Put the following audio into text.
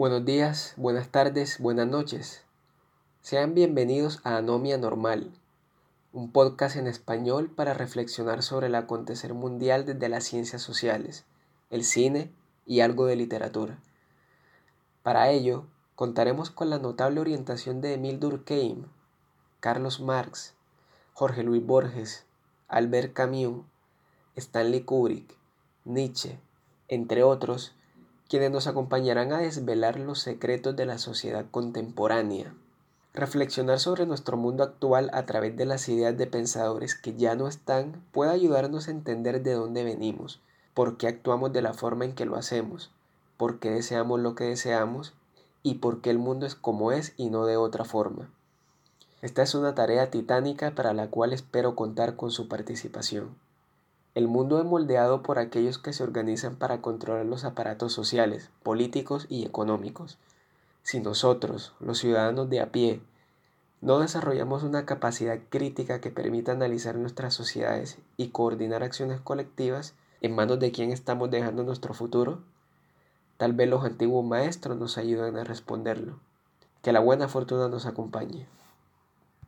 Buenos días, buenas tardes, buenas noches. Sean bienvenidos a Anomia Normal, un podcast en español para reflexionar sobre el acontecer mundial desde las ciencias sociales, el cine y algo de literatura. Para ello, contaremos con la notable orientación de Emil Durkheim, Carlos Marx, Jorge Luis Borges, Albert Camus, Stanley Kubrick, Nietzsche, entre otros, quienes nos acompañarán a desvelar los secretos de la sociedad contemporánea. Reflexionar sobre nuestro mundo actual a través de las ideas de pensadores que ya no están puede ayudarnos a entender de dónde venimos, por qué actuamos de la forma en que lo hacemos, por qué deseamos lo que deseamos y por qué el mundo es como es y no de otra forma. Esta es una tarea titánica para la cual espero contar con su participación. El mundo es moldeado por aquellos que se organizan para controlar los aparatos sociales, políticos y económicos. Si nosotros, los ciudadanos de a pie, no desarrollamos una capacidad crítica que permita analizar nuestras sociedades y coordinar acciones colectivas, ¿en manos de quién estamos dejando nuestro futuro? Tal vez los antiguos maestros nos ayuden a responderlo. Que la buena fortuna nos acompañe.